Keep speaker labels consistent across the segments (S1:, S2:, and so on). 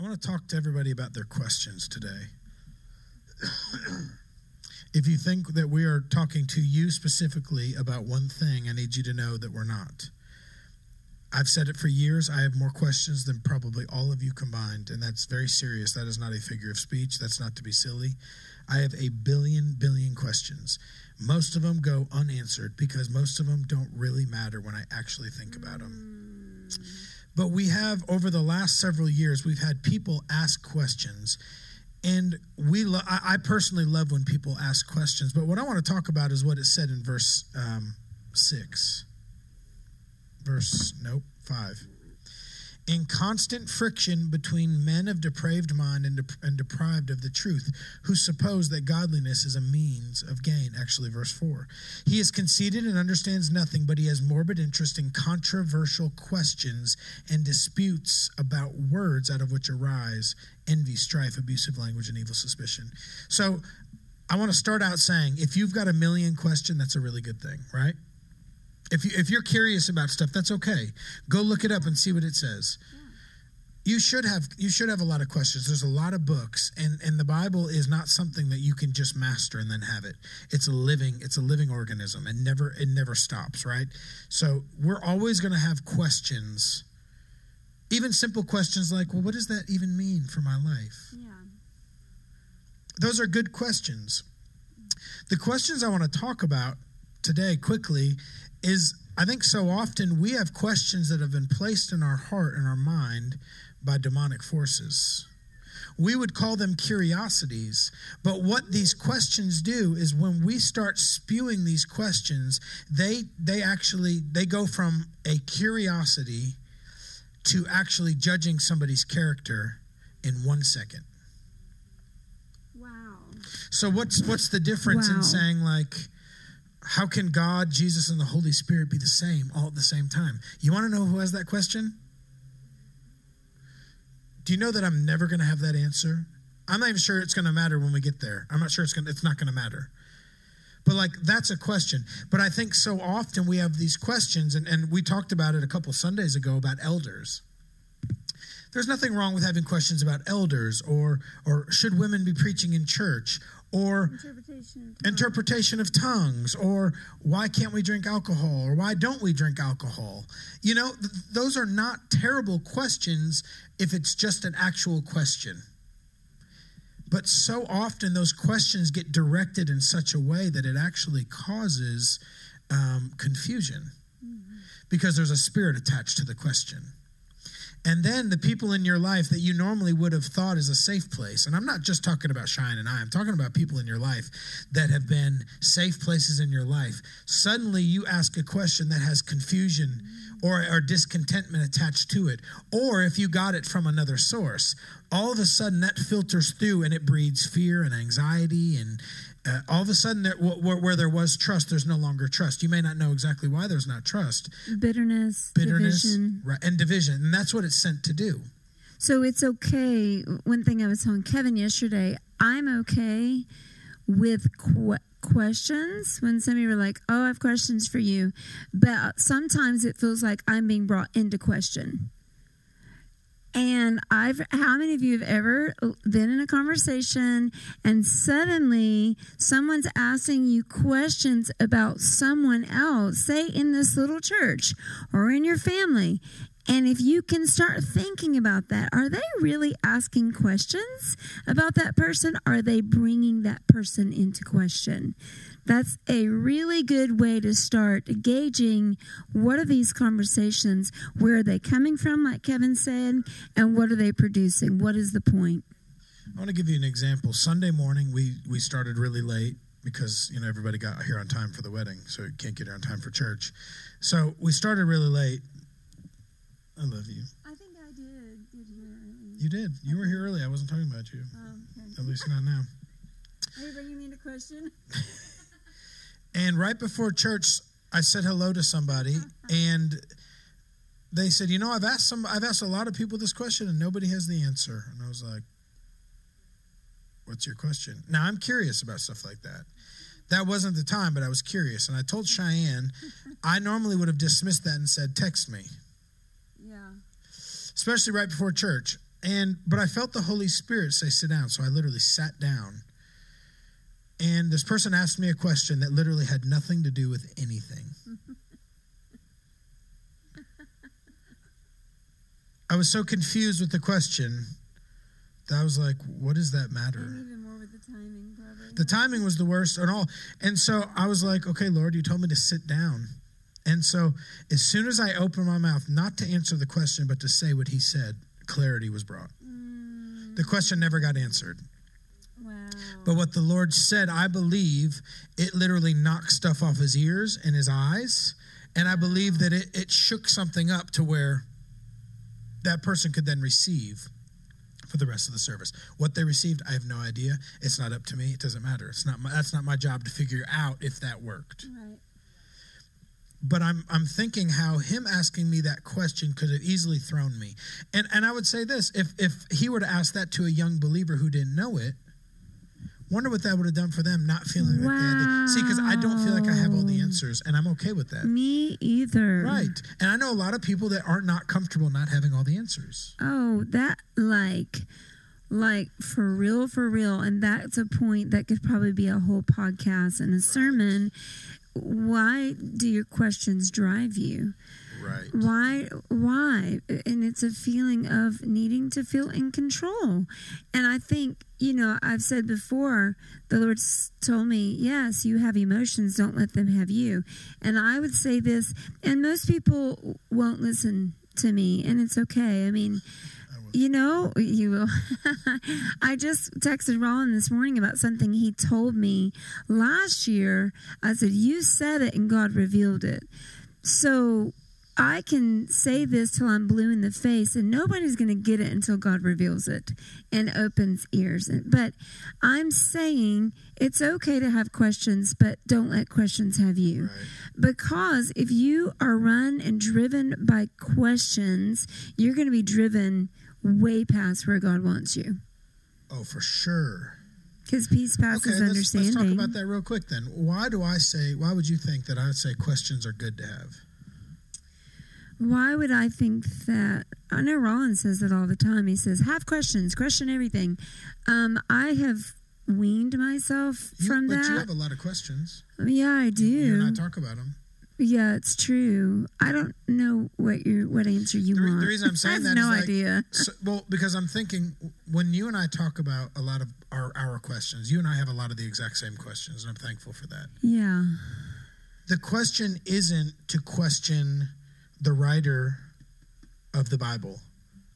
S1: I want to talk to everybody about their questions today. if you think that we are talking to you specifically about one thing, I need you to know that we're not. I've said it for years. I have more questions than probably all of you combined, and that's very serious. That is not a figure of speech. That's not to be silly. I have a billion, billion questions. Most of them go unanswered because most of them don't really matter when I actually think about them. But we have, over the last several years, we've had people ask questions. And we, lo- I, I personally love when people ask questions. But what I want to talk about is what it said in verse um, 6 verse nope 5 in constant friction between men of depraved mind and, de- and deprived of the truth, who suppose that godliness is a means of gain. Actually, verse 4. He is conceited and understands nothing, but he has morbid interest in controversial questions and disputes about words out of which arise envy, strife, abusive language, and evil suspicion. So, I want to start out saying if you've got a million question, that's a really good thing, right? If, you, if you're curious about stuff, that's okay. Go look it up and see what it says. You should have you should have a lot of questions. There's a lot of books, and and the Bible is not something that you can just master and then have it. It's a living it's a living organism, and never it never stops. Right. So we're always going to have questions, even simple questions like, well, what does that even mean for my life?
S2: Yeah.
S1: Those are good questions. The questions I want to talk about today quickly is I think so often we have questions that have been placed in our heart and our mind by demonic forces. We would call them curiosities, but what these questions do is when we start spewing these questions, they they actually they go from a curiosity to actually judging somebody's character in 1 second.
S2: Wow.
S1: So what's what's the difference
S2: Wow.
S1: in saying like how can God, Jesus, and the Holy Spirit be the same all at the same time? You want to know who has that question? Do you know that I'm never going to have that answer? I'm not even sure it's going to matter when we get there. I'm not sure it's going to, it's not going to matter. But like that's a question. But I think so often we have these questions, and, and we talked about it a couple Sundays ago about elders. There's nothing wrong with having questions about elders or or should women be preaching in church or
S2: Interpretation.
S1: interpretation of tongues or why can't we drink alcohol or why don't we drink alcohol? You know th- those are not terrible questions if it's just an actual question. But so often those questions get directed in such a way that it actually causes um, confusion. Because there's a spirit attached to the question and then the people in your life that you normally would have thought is a safe place. And I'm not just talking about Shi-Anne and I, I'm talking about people in your life that have been safe places in your life. Suddenly you ask a question that has confusion or, or discontentment attached to it. Or if you got it from another source, all of a sudden that filters through and it breeds fear and anxiety and uh, all of a sudden there, where, where there was trust there's no longer trust you may not know exactly why there's not trust
S2: Bitterness.
S1: bitterness
S2: Division.
S1: right, and division and that's what it's sent to do
S2: So it's okay. One thing I was telling Kevin yesterday, I'm okay with que- questions when somebody were like, "Oh, I have questions for you," but sometimes it feels like I'm being brought into question. And I've, how many of you have ever been in a conversation and suddenly someone's asking you questions about someone else, say in this little church or in your family? And if you can start thinking about that, are they really asking questions about that person? Are they bringing that person into question? That's a really good way to start gauging what are these conversations? Where are they coming from, like Kevin said? And what are they producing? What is the point?
S1: I want to give you an example. Sunday morning, we we started really late because you know everybody got here on time for the wedding, so you can't get here on time for church. So we started really late. I love you.
S2: I think I did. did hear.
S1: You did. You were here early. I wasn't talking about you. Oh, At least not now.
S2: Are you bringing me into question?
S1: And right before church, I said hello to somebody, uh-huh. and they said, "You know, I've asked some, I've asked a lot of people this question, and nobody has the answer." And I was like, "What's your question?" Now I'm curious about stuff like that. That wasn't the time, but I was curious, and I told Shi-Anne, I normally would have dismissed that and said, "Text me,"
S2: Yeah.
S1: especially right before church. And but I felt the Holy Spirit say, sit down. So I literally sat down. And this person asked me a question that literally had nothing to do with anything. I was so confused with the question that I was like, what does that matter?
S2: even more with the timing, probably.
S1: The timing was the worst and all. And so I was like, okay, Lord, you told me to sit down. And so as soon as I opened my mouth, not to answer the question, but to say what he said, clarity was brought. Mm. The question never got answered. But what the Lord said, I believe it literally knocked stuff off his ears and his eyes. And I believe that it, it shook something up to where that person could then receive for the rest of the service. What they received, I have no idea. It's not up to me. It doesn't matter. It's not my, that's not my job to figure out if that worked.
S2: right.
S1: But I'm I'm thinking how him asking me that question could have easily thrown me. And and I would say this, if if he were to ask that to a young believer who didn't know it, wonder what that would have done for them not feeling like they had to see because I don't feel like I have all the answers and I'm okay with that.
S2: Me either.
S1: Right. And I know a lot of people that are not comfortable not having all the answers.
S2: Oh, that like like for real for real and that's a point that could probably be a whole podcast and a sermon. Why do your questions drive you?
S1: Right.
S2: Why why? And it's a feeling of needing to feel in control. And I think, you know, I've said before, the Lord told me, yes, you have emotions, don't let them have you. And I would say this, and most people won't listen to me, and it's okay. I mean, you know, you will. I just texted Rollin this morning about something he told me last year. I said, You said it and God revealed it. So I can say this till I'm blue in the face, and nobody's going to get it until God reveals it and opens ears. But I'm saying it's okay to have questions, but don't let questions have you.
S1: Right.
S2: Because if you are run and driven by questions, you're going to be driven way past where God wants you.
S1: Oh, for sure.
S2: Because peace passes
S1: Okay, let's, let's talk about that real quick then. Why do I say, why would you think that I would say questions are good to have?
S2: Why would I think that? I know Rollins says it all the time. He says, have questions, question everything. Um, I have weaned myself
S1: You,
S2: from
S1: but you have a lot of questions.
S2: yeah, I do.
S1: You and I talk about them.
S2: yeah, it's true. I don't know what your what answer you
S1: The re- the reason I'm saying
S2: I have
S1: that
S2: no
S1: like-
S2: idea.
S1: So, well, because I'm thinking when you and I talk about a lot of our, our questions, you and I have a lot of the exact same questions, and I'm thankful for that.
S2: Yeah.
S1: The question isn't to question the writer of the Bible.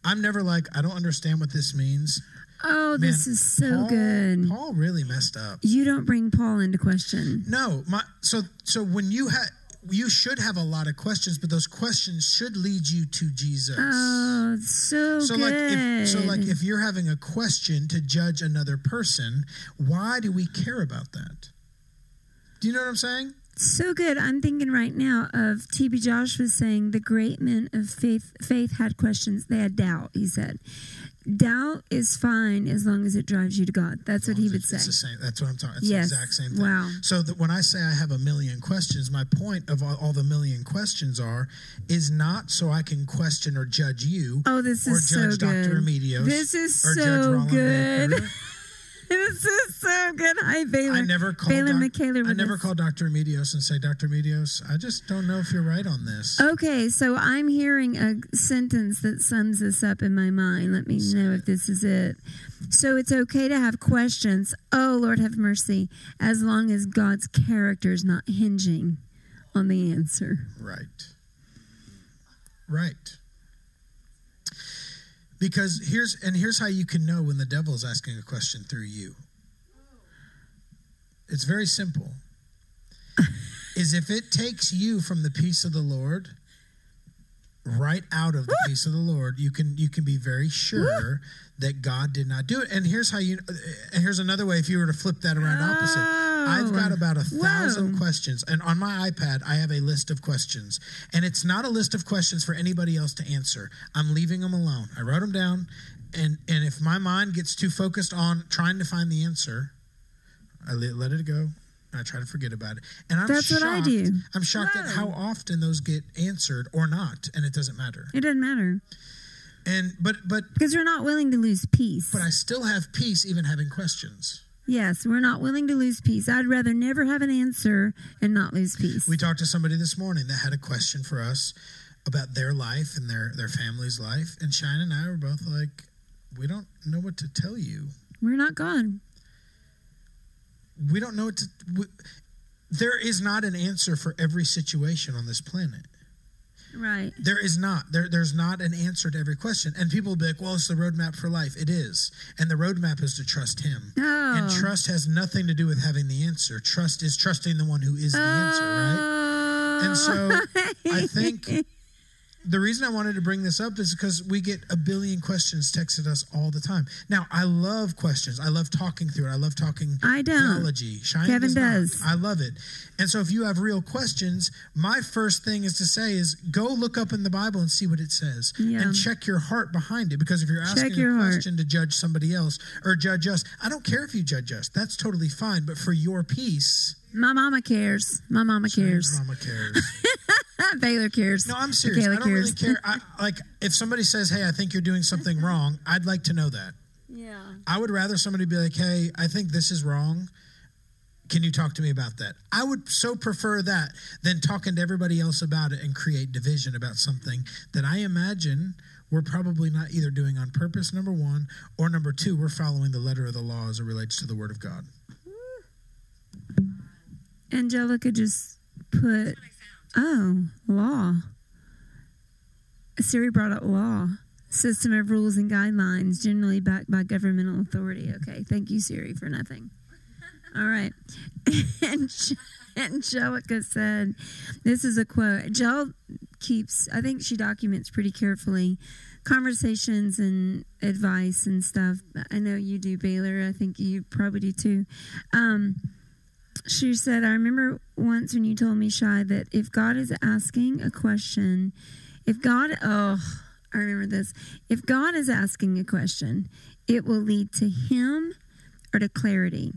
S1: I'm never like, I don't understand what this means.
S2: Oh, this is so
S1: Paul,
S2: good.
S1: Paul really messed up.
S2: You don't bring Paul into question.
S1: No, my so so when you have you should have a lot of questions, but those questions should lead you to Jesus.
S2: Oh, so,
S1: so
S2: good.
S1: like if so like if you're having a question to judge another person, why do we care about that? Do you know what I'm saying?
S2: So good. I'm thinking right now of TB Joshua was saying the great men of faith faith had questions. They had doubt, he said. Doubt is fine as long as it drives you to God. That's what he would
S1: it's,
S2: say.
S1: The same. That's what I'm talking. It's
S2: Yes.
S1: the exact same thing.
S2: Wow.
S1: So when I say I have a million questions, my point of all, all the million questions are is not so I can question or judge you.
S2: Oh, this
S1: or
S2: is
S1: judge
S2: so
S1: Dr. Remedios.
S2: This is
S1: or Judge
S2: so
S1: Roland
S2: good. This is so good. Hi, Baylor.
S1: I never called.
S2: Baylor
S1: doc- I never
S2: us.
S1: called Dr. Medios and say, Dr. Medios, I just don't know if you're right on this.
S2: Okay, so I'm hearing a sentence that sums this up in my mind. Let me know if this is it. So it's okay to have questions. Oh, Lord, have mercy, as long as God's character is not hinging on the answer.
S1: Right. Right. Because here's and here's how you can know when the devil is asking a question through you. It's very simple. is if it takes you from the peace of the Lord right out of the peace of the Lord, you can you can be very sure that God did not do it. And here's how you and here's another way if you were to flip that around opposite. I've got about a thousand
S2: Whoa.
S1: questions, and on my iPad, I have a list of questions, and it's not a list of questions for anybody else to answer. I'm leaving them alone. I wrote them down, and and if my mind gets too focused on trying to find the answer, I let, it go. And I try to forget about it, and I'm
S2: That's what. I do.
S1: I'm shocked at how often those get answered or not, and it doesn't matter.
S2: It doesn't matter.
S1: And but but
S2: because we're not willing to lose peace.
S1: but I still have peace even having questions.
S2: Yes, we're not willing to lose peace. I'd rather never have an answer and not lose peace.
S1: We talked to somebody this morning that had a question for us about their life and their their family's life, and Shi-Anne and I were both like, we don't know what to tell you.
S2: we're not God.
S1: We don't know what to. We, there is not an answer for every situation on this planet.
S2: Right.
S1: There is not. There, there's not an answer to every question. And people will be like, well, it's the roadmap for life. It is. And the roadmap is to trust Him.
S2: Oh.
S1: And trust has nothing to do with having the answer. Trust is trusting the one who is the answer, right? And so I think the reason I wanted to bring this up is because we get a billion questions texted us all the time. Now, I love questions. I love talking through it. I love talking
S2: I don't.
S1: theology. Shi-Anne
S2: Kevin
S1: does.
S2: does.
S1: I love it. And so if you have real questions, my first thing is to say is go look up in the Bible and see what it says
S2: Yeah.
S1: and check your heart behind it because if you're asking a
S2: your heart.
S1: question to judge somebody else or judge us, I don't care if you judge us. That's totally fine, but for your peace,
S2: My mama cares. My mama cares.
S1: Mama cares.
S2: Baylor cares.
S1: No, I'm serious.
S2: Michaela
S1: I don't really care. I, like, if somebody says, "Hey, I think you're doing something wrong," I'd like to know that.
S2: Yeah.
S1: I would rather somebody be like, "Hey, I think this is wrong. Can you talk to me about that?" I would so prefer that than talking to everybody else about it and create division about something that I imagine we're probably not either doing on purpose. Number one, or number two, we're following the letter of the law as it relates to the Word of God.
S2: Angelica just put, oh, law. Siri brought up law. System of rules and guidelines generally backed by governmental authority. Okay, thank you, Siri, for nothing. All right. And Angelica said, this is a quote. Jill keeps, I think she documents pretty carefully conversations and advice and stuff. I know you do, Baylor. I think you probably do too. Um, she said, I remember once when you told me, Shy, that if God is asking a question, if God, oh, I remember this. If God is asking a question, it will lead to Him or to clarity.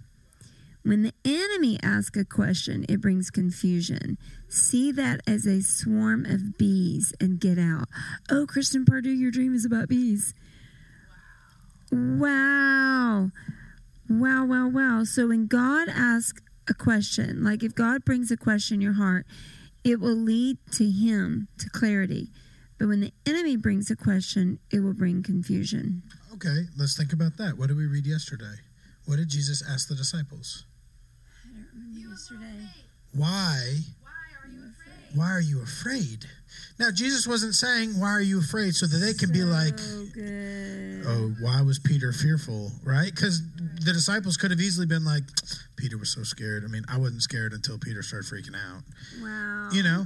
S2: When the enemy asks a question, it brings confusion. See that as a swarm of bees and get out. Oh, Kristen Pardue, your dream is about bees. Wow. Wow, wow, wow. So when God asks a question, like if God brings a question in your heart, it will lead to Him, to clarity. But when the enemy brings a question, it will bring confusion.
S1: Okay, let's think about that. What did we read yesterday? What did Jesus ask the disciples?
S2: I don't remember Yesterday.
S1: Why? Why are you afraid? Now, Jesus wasn't saying, Why are you afraid? so that they can be like,
S2: good.
S1: Oh, why was Peter fearful? Right? Because the disciples could have easily been like, Peter was so scared. I mean, I wasn't scared until Peter started freaking out.
S2: Wow.
S1: You know,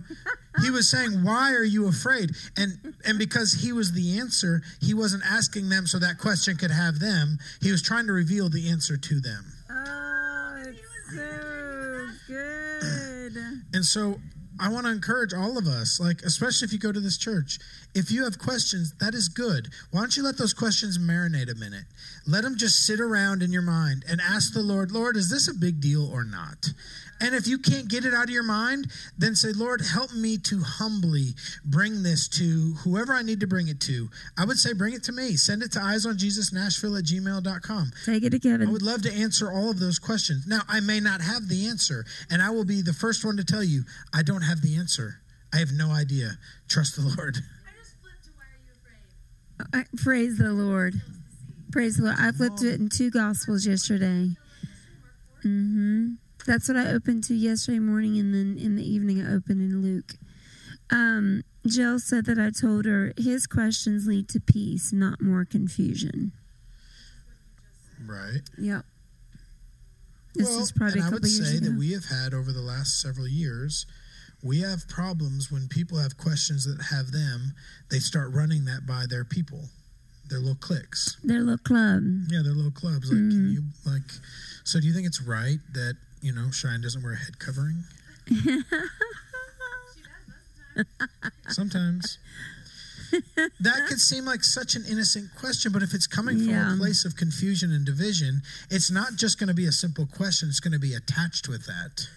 S1: he was saying, "Why are you afraid?" And and because he was the answer, he wasn't asking them so that question could have them. He was trying to reveal the answer to them.
S2: Oh, it's so good.
S1: And so I want to encourage all of us, like especially if you go to this church, if you have questions, that is good. Why don't you let those questions marinate a minute? Let them just sit around in your mind and ask the Lord, Lord, is this a big deal or not? And if you can't get it out of your mind, then say, Lord, help me to humbly bring this to whoever I need to bring it to. I would say, bring it to me. Send it to eyesonjesusnashville at gmail.com.
S2: Take it to Kevin.
S1: I would love to answer all of those questions. Now, I may not have the answer, and I will be the first one to tell you I don't have the answer. I have no idea. Trust the Lord.
S3: I just flipped to why are you afraid?
S2: I- Praise the Lord. Praise the Lord. I flipped to it in two Gospels yesterday. Mm-hmm. That's what I opened to yesterday morning, and then in the evening I opened in Luke. Um, Jill said that I told her his questions lead to peace, not more confusion.
S1: Right.
S2: Yep. This
S1: well,
S2: is probably
S1: and
S2: a
S1: I
S2: couple
S1: would
S2: years
S1: say
S2: ago.
S1: that we have had over the last several years, we have problems when people have questions that have them, they start running that by their people, their little cliques.
S2: Their little club.
S1: Yeah, their little clubs. Like,
S2: Mm.
S1: can you, like, so do you think it's right that, you know, Shi-Anne doesn't wear a head covering? Sometimes. that could seem like such an innocent question, but if it's coming from
S2: Yeah.
S1: a place of confusion and division, it's not just going to be a simple question, it's going to be attached with that.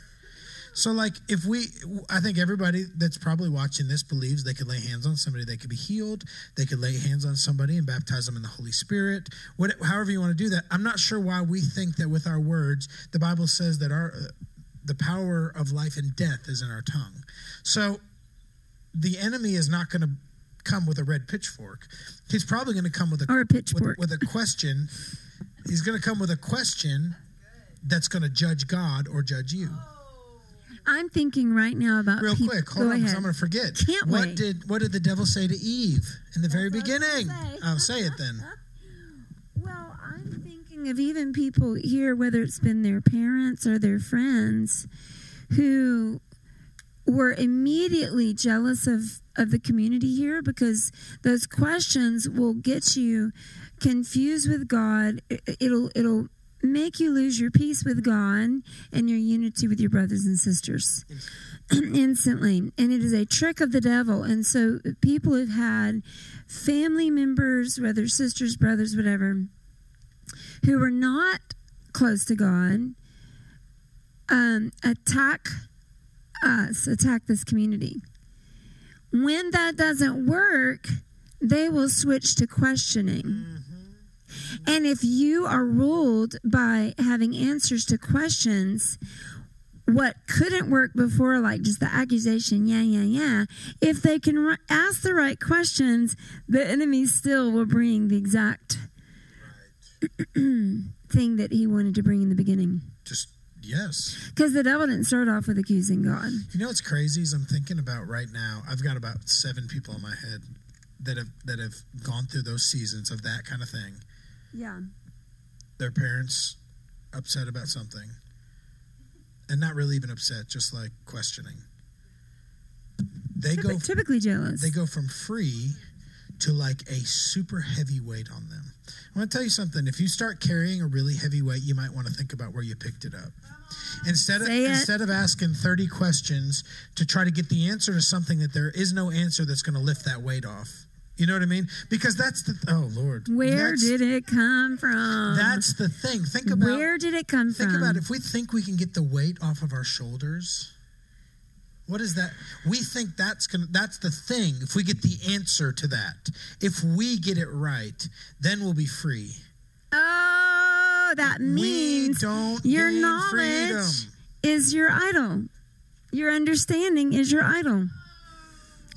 S1: So, like, if we, I think everybody that's probably watching this believes they could lay hands on somebody, they could be healed. They could lay hands on somebody and baptize them in the Holy Spirit. What, however you want to do that. I'm not sure why we think that with our words, the Bible says that our the power of life and death is in our tongue. So, the enemy is not going to come with a red pitchfork. He's probably going to come with a
S2: or a pitchfork
S1: with, with a question. He's going to come with a question that's going to judge God or judge you.
S2: I'm thinking right now about
S1: real
S2: peop-
S1: quick. Hold
S2: Go
S1: on, 'cause
S2: ahead.
S1: I'm going to forget.
S2: Can't
S1: what
S2: wait.
S1: did what did the devil say to Eve in the very
S2: was gonna
S1: beginning?
S2: say.
S1: I'll oh, say it then.
S2: Well, I'm thinking of even people here, whether it's been their parents or their friends, who were immediately jealous of, of the community here because those questions will get you confused with God. It'll it'll make you lose your peace with God and your unity with your brothers and sisters instantly. And it is a trick of the devil. And so people have had family members, whether sisters, brothers, whatever, who were not close to God, um, attack us, attack this community. When that doesn't work, they will switch to questioning. And if you are ruled by having answers to questions, what couldn't work before, like just the accusation, yeah, yeah, yeah, if they can r- ask the right questions, the enemy still will bring the exact thing that he wanted to bring in the beginning.
S1: Just yes.
S2: Because the devil didn't start off with accusing God.
S1: You know what's crazy is I'm thinking about right now. I've got about seven people in my head that have that have gone through those seasons of that kind of thing.
S2: Yeah.
S1: Their parents upset about something, and not really even upset, just like questioning. They go
S2: typically jealous.
S1: they go from free to like a super heavy weight on them. I want to tell you something. If you start carrying a really heavy weight, you might want to think about where you picked it up. Instead of
S2: Say it.
S1: instead of asking 30 questions to try to get the answer to something that there is no answer that's going to lift that weight off. You know what I mean? Because that's the oh lord.
S2: Where
S1: That's-
S2: did it come from?
S1: That's the thing. Think about
S2: Where did it come
S1: Think
S2: from?
S1: Think about if we think we can get the weight off of our shoulders. What is that? We think that's gonna that's the thing. If we get the answer to that, if we get it right, then we'll be free.
S2: Oh, that means
S1: we don't
S2: your knowledge
S1: freedom.
S2: is your idol. Your understanding is your idol.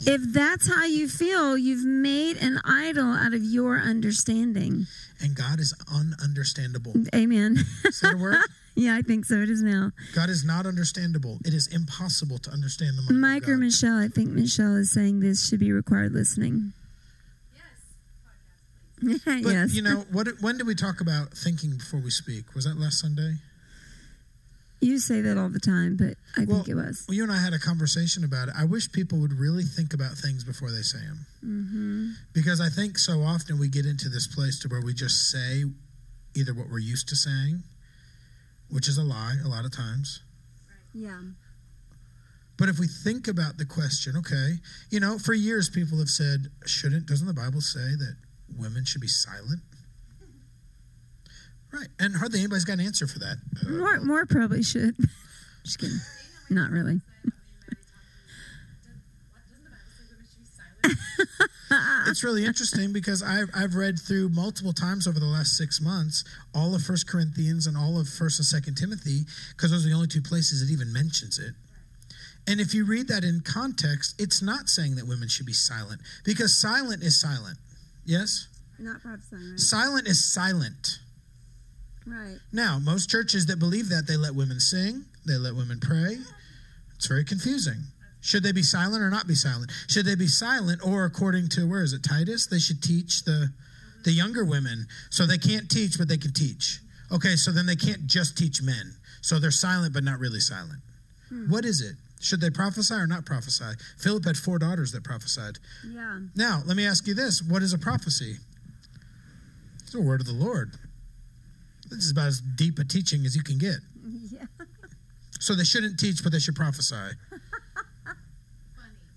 S2: If that's how you feel, you've made an idol out of your understanding.
S1: And God is ununderstandable.
S2: Amen.
S1: Is that a word?
S2: yeah, I think so. It is now.
S1: God is not understandable. It is impossible to understand the mind
S2: Mike or Michelle, I think Michelle is saying this should be required listening.
S3: Yes, podcast.
S1: But
S2: yes.
S1: you know, what when did we talk about thinking before we speak? Was that last Sunday?
S2: You say that all the time, but I
S1: Well,
S2: think it was.
S1: Well, you and I had a conversation about it. I wish people would really think about things before they say them.
S2: Mm-hmm.
S1: Because I think so often we get into this place to where we just say either what we're used to saying, which is a lie a lot of times.
S2: Yeah.
S1: But if we think about the question, okay, you know, for years people have said, shouldn't, doesn't the Bible say that women should be silent? Right. And hardly anybody's got an answer for that. Uh,
S2: More, more probably should. Just kidding. Not really.
S1: it's really interesting because I've, I've read through multiple times over the last six months all of First Corinthians and all of First and Second Timothy because those are the only two places it even mentions it. And if you read that in context, it's not saying that women should be silent because silent is silent. Yes,
S2: Not prophesying,
S1: silent is silent.
S2: Right?
S1: Now, most churches that believe that they let women sing, they let women pray. It's very confusing. Should they be silent or not be silent? Should they be silent, or according to where is it Titus, they should teach the the younger women so they can't teach but they can teach. Okay, so then they can't just teach men. So they're silent but not really silent. Hmm. What is it? Should they prophesy or not prophesy? Philip had four daughters that prophesied.
S2: Yeah.
S1: Now, let me ask you this: What is a prophecy? It's a word of the Lord. This is about as deep a teaching as you can get.
S2: Yeah.
S1: So they shouldn't teach, but they should prophesy.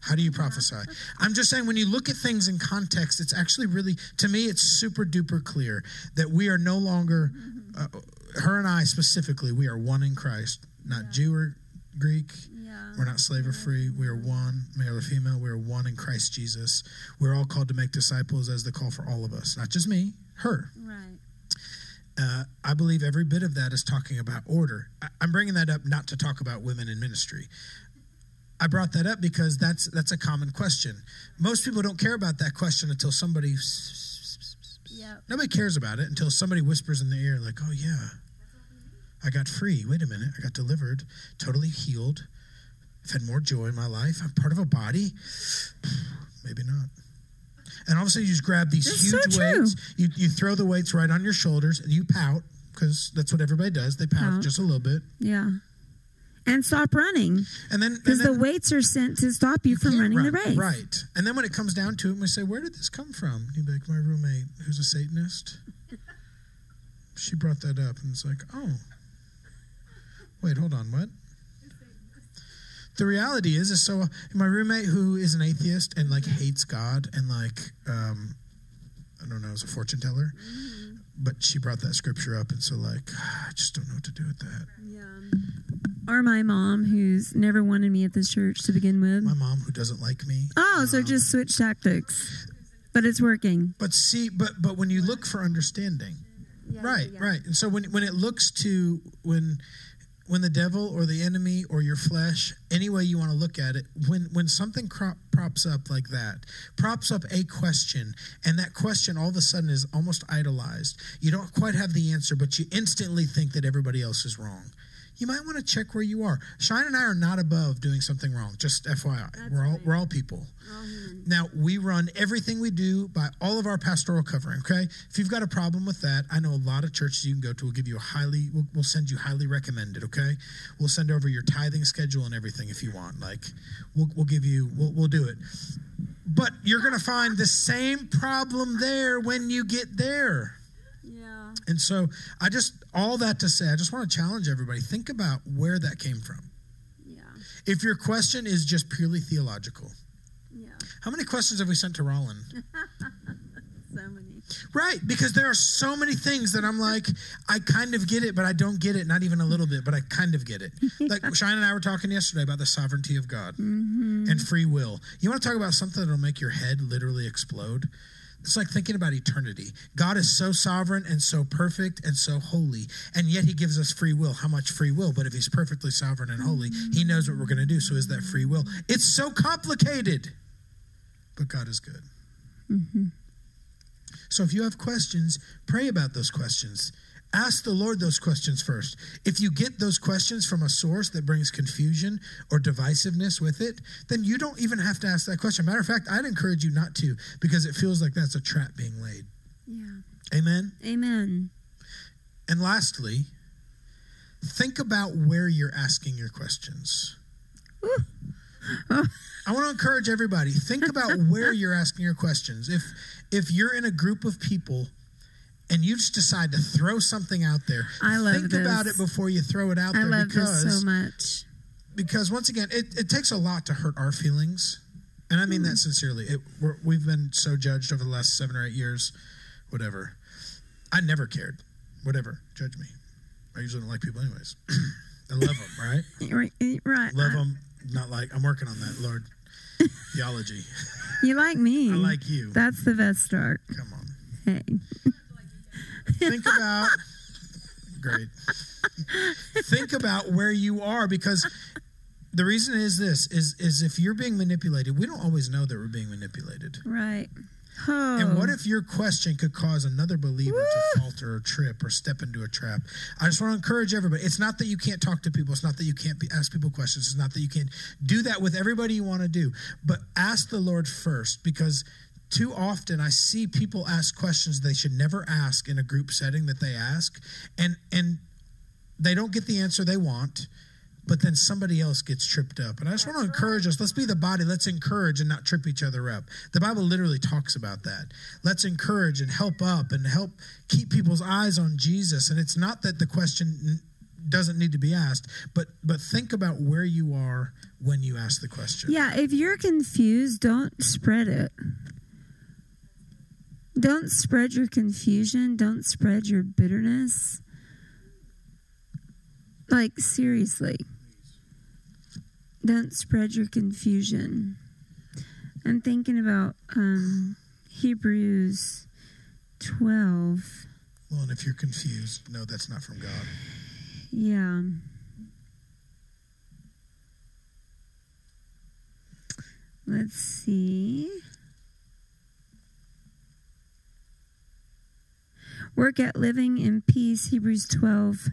S1: How do you prophesy? I'm just saying, when you look at things in context, it's actually really, to me, it's super duper clear that we are no longer, uh, her and I specifically, we are one in Christ, not Jew or Greek.
S2: Yeah.
S1: We're not slave or free. We are one, male or female. We are one in Christ Jesus. We're all called to make disciples as the call for all of us, not just me, her.
S2: Right.
S1: Uh, I believe every bit of that is talking about order. I, I'm bringing that up not to talk about women in ministry. I brought that up because that's that's a common question. Most people don't care about that question until somebody
S2: Yep.
S1: nobody cares about it until somebody whispers in their ear like, "Oh yeah, I got free. Wait a minute, I got delivered, totally healed. I've had more joy in my life. I'm part of a body. Maybe not." And all of a sudden, you just grab these
S2: That's
S1: huge
S2: so
S1: weights. You you throw the weights right on your shoulders, and you pout because that's what everybody does. They pout
S2: Pout.
S1: just a little bit,
S2: Yeah. And stop running
S1: and then
S2: because the weights are sent to stop you from running the race.
S1: Right. And then when it comes down to it, we say, Where did this come from? Be like, My roommate, who's a Satanist. She brought that up. And it's like, Oh, wait, hold on. What? The reality is, is so my roommate who is an atheist and like hates God and like, um, I don't know, is a fortune teller. But she brought that scripture up. And so, like, I just don't know what to do with that.
S2: Yeah. Or my mom, who's never wanted me at this church to begin with.
S1: My mom who doesn't like me.
S2: Oh, so
S1: Um,
S2: just switch tactics. But it's working.
S1: But see, but but when you look for understanding, right, right, and so when when it looks to when when the devil or the enemy or your flesh, any way you want to look at it, when when something crop, props up like that, props up a question, and that question all of a sudden is almost idolized. You don't quite have the answer, but you instantly think that everybody else is wrong. You might want to check where you are. Shi-Anne and I are not above doing something wrong. Just FYI, we're all we're all people. Now, we run everything we do by all of our pastoral covering, okay? If you've got a problem with that, I know a lot of churches you can go to will give you a highly, we'll, we'll send you highly recommended, okay? We'll send over your tithing schedule and everything if you want. Like, we'll, we'll give you, we'll, we'll do it. But you're going to find the same problem there when you get there. And so I just, all that to say, I just want to challenge everybody. Think about where that came from.
S2: Yeah.
S1: If your question is just purely theological,
S2: Yeah.
S1: how many questions have we sent to Roland?
S2: So many.
S1: Right, because there are so many things that I'm like, I kind of get it, but I don't get it, not even a little bit, but I kind of get it. Like Shi-Anne and I were talking yesterday about the sovereignty of God mm-hmm. and free will. You want to talk about something that'll make your head literally explode? It's like thinking about eternity. God is so sovereign and so perfect and so holy, and yet He gives us free will. How much free will? But if He's perfectly sovereign and holy, He knows what we're going to do. So is that free will? It's so complicated, but God is good. Mm-hmm. So if you have questions, pray about those questions. Ask the Lord those questions first. If you get those questions from a source that brings confusion or divisiveness with it, then you don't even have to ask that question. Matter of fact, I'd encourage you not to because it feels like that's a trap being laid.
S2: Yeah.
S1: Amen.
S2: Amen.
S1: And lastly, think about where you're asking your questions. I want to encourage everybody think about where you're asking your questions. If if you're in a group of people and you just decide to throw something out there,
S2: I love
S1: think about it before you throw it out
S2: I
S1: there
S2: love
S1: because
S2: this so much.
S1: because once again, it, it takes a lot to hurt our feelings, and I mean that hmm. sincerely. It, we're, we've been so judged over the last seven or eight years, whatever. I never cared, whatever. Judge me. I usually don't like people, anyways. I love them, right?
S2: Right. right.
S1: Love them. Not like I'm working on that, Lord. Theology.
S2: You like me.
S1: I like you.
S2: That's the best start.
S1: Come on.
S2: Hey.
S1: Think about. Great. Think about where you are because the reason is this is is if you're being manipulated, we don't always know that we're being manipulated.
S2: Right. Oh.
S1: And what if your question could cause another believer to falter or trip or step into a trap? I just want to encourage everybody. It's not that you can't talk to people. It's not that you can't be, ask people questions. It's not that you can't do that with everybody you want to do. But ask the Lord first because too often I see people ask questions they should never ask in a group setting that they ask, and and they don't get the answer they want. But then somebody else gets tripped up. And I just want to encourage us. Let's be the body. Let's encourage and not trip each other up. The Bible literally talks about that. Let's encourage and help up and help keep people's eyes on Jesus. And it's not that the question doesn't need to be asked, but but think about where you are when you ask the question.
S2: Yeah, if you're confused, don't spread it. Don't spread your confusion. Don't spread your bitterness. Like, seriously. don't spread your confusion. I'm thinking about um, Hebrews 12.
S1: Well, and if you're confused, no, that's not from God.
S2: Yeah. Let's see. Work at living in peace, Hebrews 12,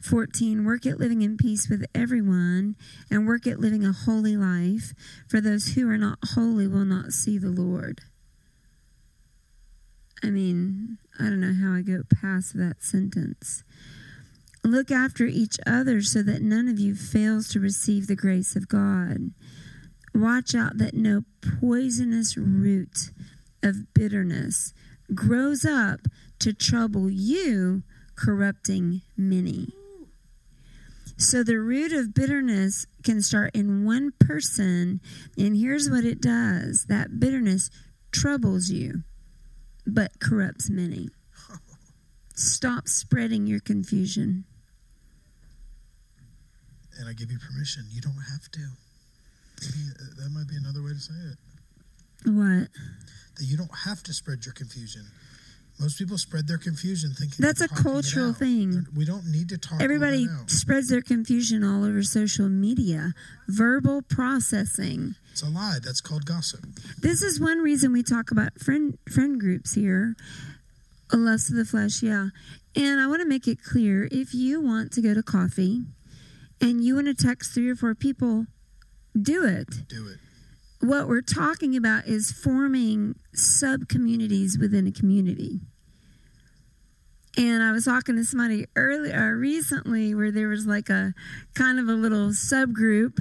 S2: 14. Work at living in peace with everyone and work at living a holy life, for those who are not holy will not see the Lord. I mean, I don't know how I go past that sentence. Look after each other so that none of you fails to receive the grace of God. Watch out that no poisonous root of bitterness grows up to trouble you, corrupting many. So the root of bitterness can start in one person, and here's what it does that bitterness troubles you, but corrupts many. Stop spreading your confusion.
S1: And I give you permission. You don't have to. Maybe uh, that might be another way to say it.
S2: What?
S1: That you don't have to spread your confusion. Most people spread their confusion thinking
S2: That's a cultural thing.
S1: They're- We don't need to talk
S2: Everybody spreads their confusion all over social media. Verbal processing.
S1: It's a lie. That's called gossip.
S2: This is one reason we talk about friend friend groups here. A lust of the flesh, yeah. And I want to make it clear if you want to go to coffee and you want to text three or four people, do it.
S1: Do it.
S2: What we're talking about is forming sub communities within a community. And I was talking to somebody earlier recently where there was like a kind of a little subgroup,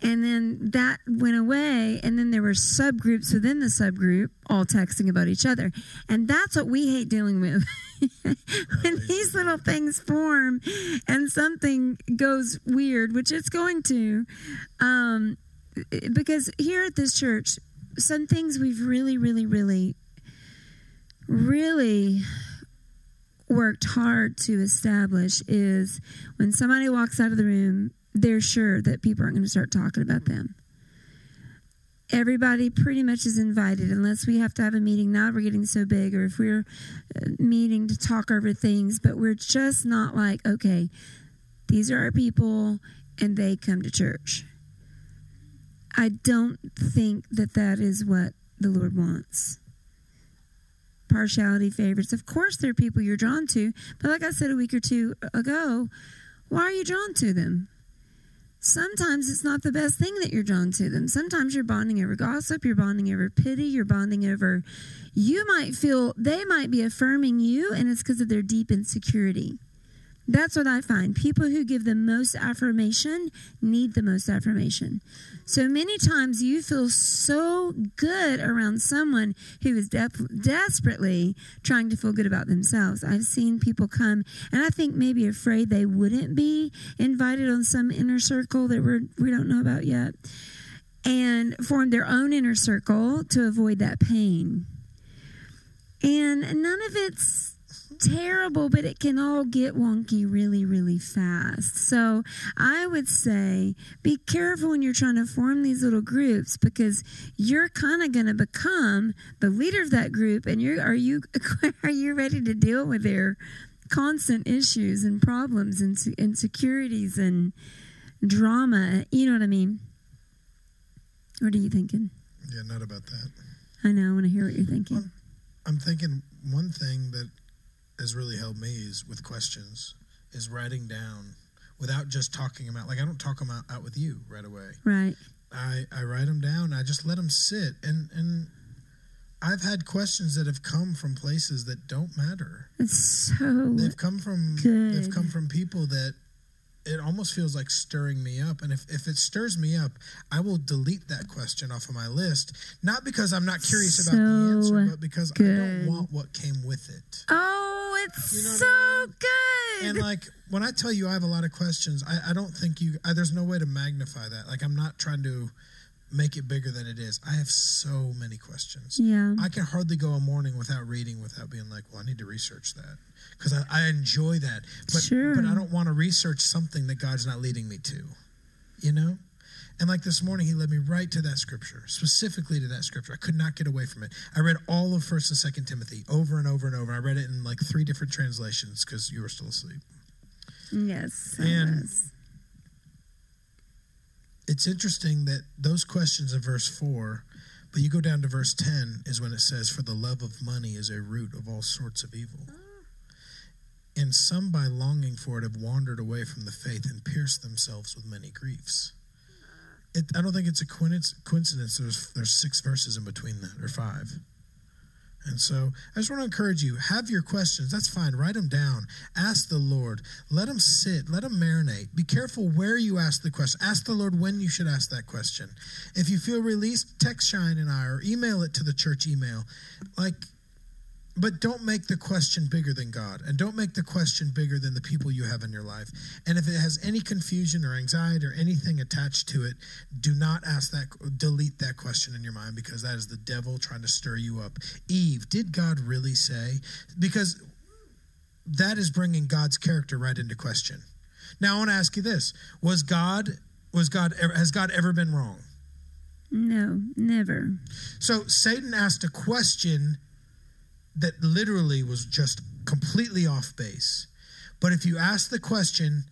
S2: and then that went away, and then there were subgroups within the subgroup all texting about each other. And that's what we hate dealing with. when these little things form and something goes weird, which it's going to, um, because here at this church, some things we've really, really, really, really worked hard to establish is when somebody walks out of the room, they're sure that people aren't going to start talking about them. Everybody pretty much is invited, unless we have to have a meeting. Now we're getting so big, or if we're uh, meeting to talk over things, but we're just not like, okay, these are our people and they come to church. I don't think that that is what the Lord wants. Partiality, favorites. Of course, there are people you're drawn to, but like I said a week or two ago, why are you drawn to them? Sometimes it's not the best thing that you're drawn to them. Sometimes you're bonding over gossip, you're bonding over pity, you're bonding over. You might feel they might be affirming you, and it's because of their deep insecurity. That's what I find. People who give the most affirmation need the most affirmation. So many times you feel so good around someone who is def- desperately trying to feel good about themselves. I've seen people come, and I think maybe afraid they wouldn't be invited on some inner circle that we're, we don't know about yet, and form their own inner circle to avoid that pain. And none of it's terrible, but it can all get wonky really, really fast. So I would say be careful when you're trying to form these little groups because you're kind of going to become the leader of that group, and you're are you are you ready to deal with their constant issues and problems and insecurities and drama? You know what I mean? What are you thinking?
S1: Yeah, not about that.
S2: I know. I want to hear what you're thinking.
S1: I'm thinking one thing that has really helped me is with questions is writing down without just talking them out. Like I don't talk them out, out with you right away.
S2: Right.
S1: I, I write them down. I just let them sit. And, and I've had questions that have come from places that don't matter.
S2: It's so
S1: They've come from
S2: Good.
S1: they've come from people that it almost feels like stirring me up. And if, if it stirs me up, I will delete that question off of my list. Not because I'm not curious about the answer, but because I don't want what came with it.
S2: Oh, it's
S1: You know
S2: so
S1: I
S2: good.
S1: And like when I tell you I have a lot of questions, I, I don't think you. I, there's no way to magnify that. Like I'm not trying to make it bigger than it is. I have so many questions.
S2: yeah.
S1: I can hardly go a morning without reading, without being like, well, I need to research that because I, I enjoy that. But
S2: Sure.
S1: but I don't want to research something that God's not leading me to. You know. And like this morning, he led me right to that scripture, specifically to that scripture. I could not get away from it. I read all of First and Second Timothy over and over and over. I read it in like three different translations because you were still asleep.
S2: Yes. I
S1: And-
S2: was.
S1: It's interesting that those questions in verse 4, but you go down to verse 10 is when it says, For the love of money is a root of all sorts of evil. And some, by longing for it, have wandered away from the faith and pierced themselves with many griefs. It, I don't think it's a coinc- coincidence. There's there's six verses in between that, or five. And so I just want to encourage you have your questions. That's fine. Write them down. Ask the Lord. Let them sit. Let them marinate. Be careful where you ask the question. Ask the Lord when you should ask that question. If you feel released, text Shi-Anne and I or email it to the church email. Like, but don't make the question bigger than God and don't make the question bigger than the people you have in your life. And if it has any confusion or anxiety or anything attached to it, do not ask that, delete that question in your mind because that is the devil trying to stir you up. Eve, did God really say? Because that is bringing God's character right into question. Now I want to ask you this: Was God was God has God ever been wrong?
S2: No, never.
S1: So Satan asked a question that literally was just completely off base. But if you ask the question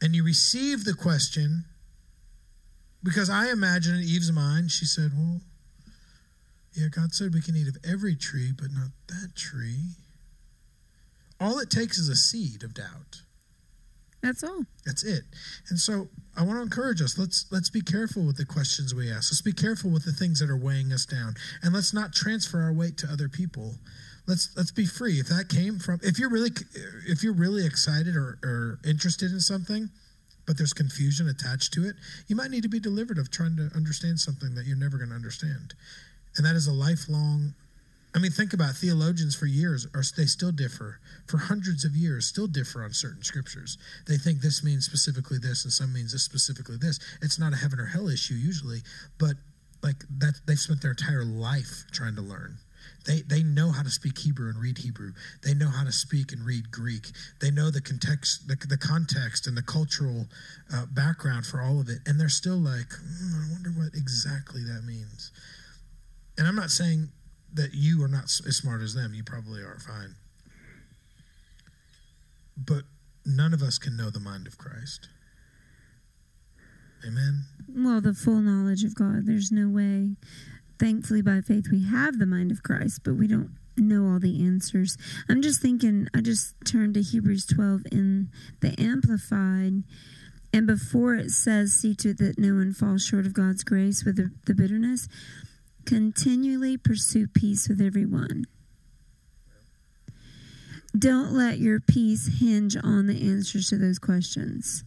S1: and you receive the question, because I imagine in Eve's mind, she said, Well, yeah, God said we can eat of every tree, but not that tree. All it takes is a seed of doubt.
S2: That's all.
S1: That's it. And so I want to encourage us. Let's let's be careful with the questions we ask. Let's be careful with the things that are weighing us down. And let's not transfer our weight to other people. Let's let's be free. If that came from if you're really if you're really excited or, or interested in something, but there's confusion attached to it, you might need to be delivered of trying to understand something that you're never going to understand. And that is a lifelong I mean, think about it. theologians for years, or they still differ for hundreds of years, still differ on certain scriptures. They think this means specifically this, and some means this specifically this. It's not a heaven or hell issue usually, but like that, they've spent their entire life trying to learn. They they know how to speak Hebrew and read Hebrew. They know how to speak and read Greek. They know the context, the, the context, and the cultural uh, background for all of it, and they're still like, "Hmm, I wonder what exactly that means. And I'm not saying that you are not as smart as them. You probably are fine. But none of us can know the mind of Christ. Amen.
S2: Well, the full knowledge of God. There's no way. Thankfully, by faith, we have the mind of Christ, but we don't know all the answers. I'm just thinking, I just turned to Hebrews 12 in the Amplified, and before it says, See to it that no one falls short of God's grace with the, the bitterness, continually pursue peace with everyone. Don't let your peace hinge on the answers to those questions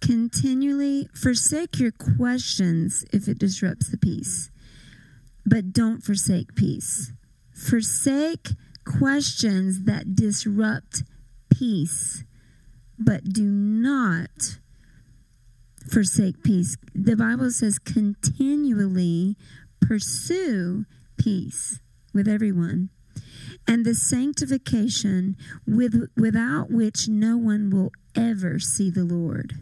S2: continually forsake your questions if it disrupts the peace but don't forsake peace. Forsake questions that disrupt peace but do not forsake peace. The bible says continually pursue peace with everyone and the sanctification with, without which no one will ever see the lord.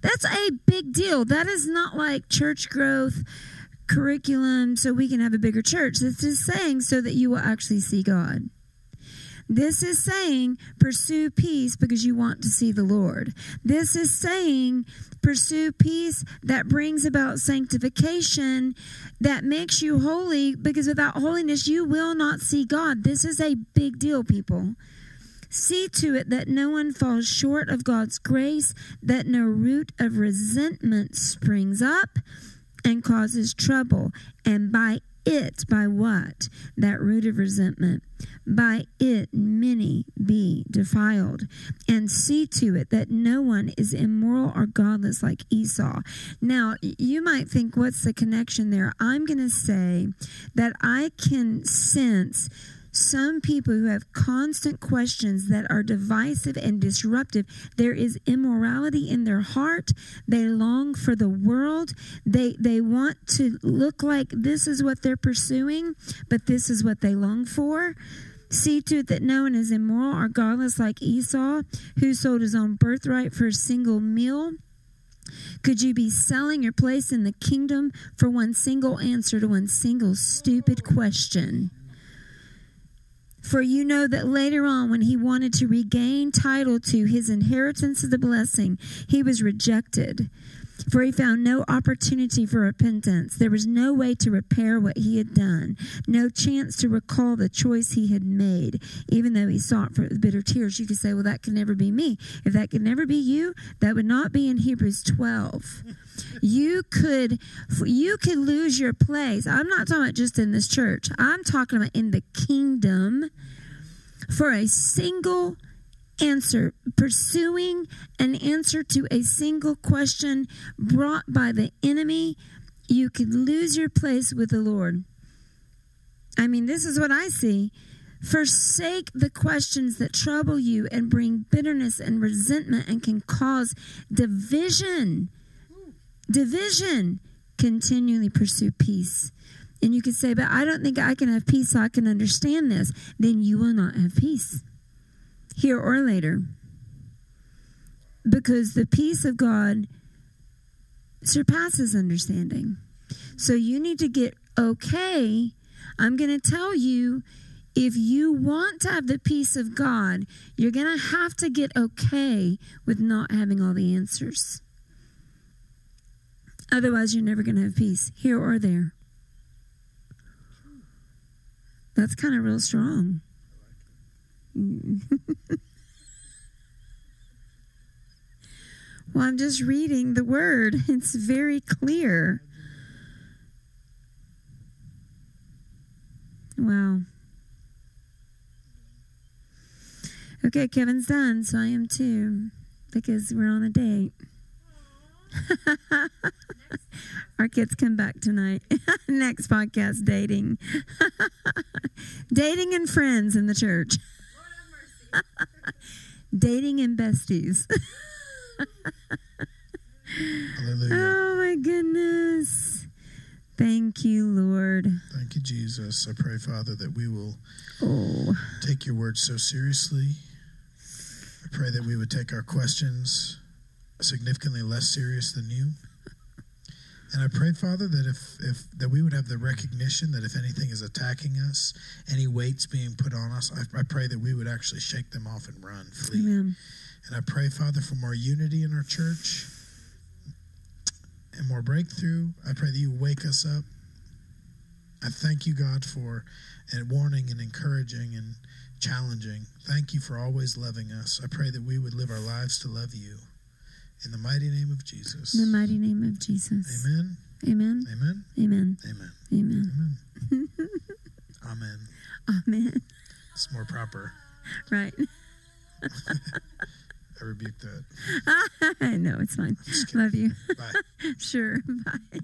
S2: That's a big deal. That is not like church growth curriculum so we can have a bigger church. This is saying so that you will actually see God. This is saying pursue peace because you want to see the Lord. This is saying pursue peace that brings about sanctification that makes you holy because without holiness you will not see God. This is a big deal, people. See to it that no one falls short of God's grace, that no root of resentment springs up and causes trouble. And by it, by what? That root of resentment. By it, many be defiled. And see to it that no one is immoral or godless like Esau. Now, you might think, what's the connection there? I'm going to say that I can sense some people who have constant questions that are divisive and disruptive there is immorality in their heart they long for the world they they want to look like this is what they're pursuing but this is what they long for See to it that no one is immoral or godless like Esau, who sold his own birthright for a single meal. Could you be selling your place in the kingdom for one single answer to one single stupid question? For you know that later on, when he wanted to regain title to his inheritance of the blessing, he was rejected. For he found no opportunity for repentance. There was no way to repair what he had done, no chance to recall the choice he had made, even though he sought for bitter tears. You could say, well, that could never be me. If that could never be you, that would not be in Hebrews 12. You could you could lose your place. I'm not talking about just in this church. I'm talking about in the kingdom for a single answer, pursuing an answer to a single question brought by the enemy, you could lose your place with the Lord. I mean, this is what I see. Forsake the questions that trouble you and bring bitterness and resentment and can cause division. Division. Continually pursue peace. And you could say, but I don't think I can have peace so I can understand this. Then you will not have peace here or later. Because the peace of God surpasses understanding. So you need to get okay. I'm going to tell you if you want to have the peace of God, you're going to have to get okay with not having all the answers. Otherwise, you're never going to have peace here or there. That's kind of real strong. well, I'm just reading the word. It's very clear. Wow. Okay, Kevin's done, so I am too, because we're on a date. Our kids come back tonight. Next podcast, dating. dating and friends in the church. dating and besties.
S1: Hallelujah.
S2: Oh my goodness. Thank you, Lord.
S1: Thank you, Jesus. I pray, Father, that we will
S2: Oh,
S1: take your word so seriously. I pray that we would take our questions significantly less serious than you. And I pray, Father, that if, if that we would have the recognition that if anything is attacking us, any weights being put on us, I, I pray that we would actually shake them off and run, flee.
S2: amen.
S1: And I pray, Father, for more unity in our church and more breakthrough. I pray that you wake us up. I thank you, God, for and warning and encouraging and challenging. Thank you for always loving us. I pray that we would live our lives to love you. In the mighty name of Jesus.
S2: In the mighty name of Jesus.
S1: Amen.
S2: Amen.
S1: Amen.
S2: Amen.
S1: Amen.
S2: Amen.
S1: Amen. Amen.
S2: Amen.
S1: It's more proper.
S2: Right.
S1: I rebuke that.
S2: I know it's fine. Love you.
S1: Bye.
S2: Sure. Bye.